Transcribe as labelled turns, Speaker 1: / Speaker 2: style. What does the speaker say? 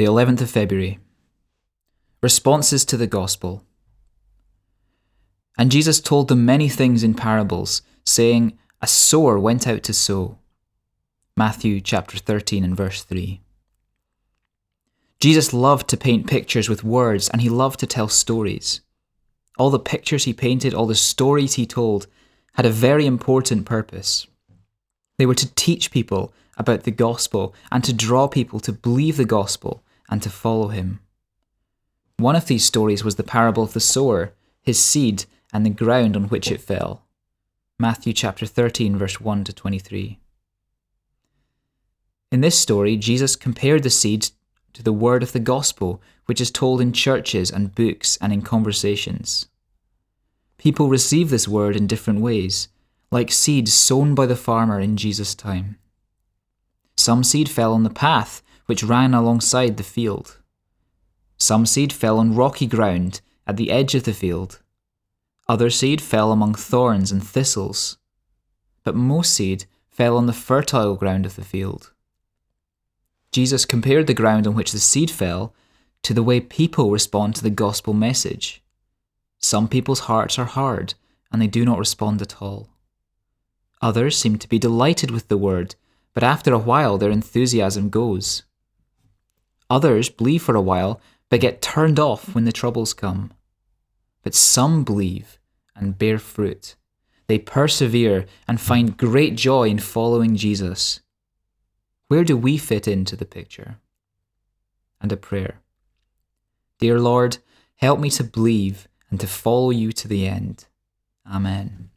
Speaker 1: the 11th of February. Responses to the Gospel. And Jesus told them many things in parables, saying, A sower went out to sow. Matthew chapter 13 and verse 3. Jesus loved to paint pictures with words and he loved to tell stories. All the pictures he painted, all the stories he told, had a very important purpose. They were to teach people about the gospel and to draw people to believe the gospel and to follow him. One of these stories was the parable of the sower, his seed, and the ground on which it fell. Matthew chapter 13 verse 1 to 23. In this story, Jesus compared the seed to the word of the gospel, which is told in churches and books and in conversations. People receive this word in different ways, like seeds sown by the farmer in Jesus' time. Some seed fell on the path which ran alongside the field. Some seed fell on rocky ground at the edge of the field. Other seed fell among thorns and thistles. But most seed fell on the fertile ground of the field. Jesus compared the ground on which the seed fell to the way people respond to the gospel message. Some people's hearts are hard and they do not respond at all. Others seem to be delighted with the word, but after a while their enthusiasm goes. Others believe for a while, but get turned off when the troubles come. But some believe and bear fruit. They persevere and find great joy in following Jesus. Where do we fit into the picture? And a prayer. Dear Lord, help me to believe and to follow you to the end. Amen.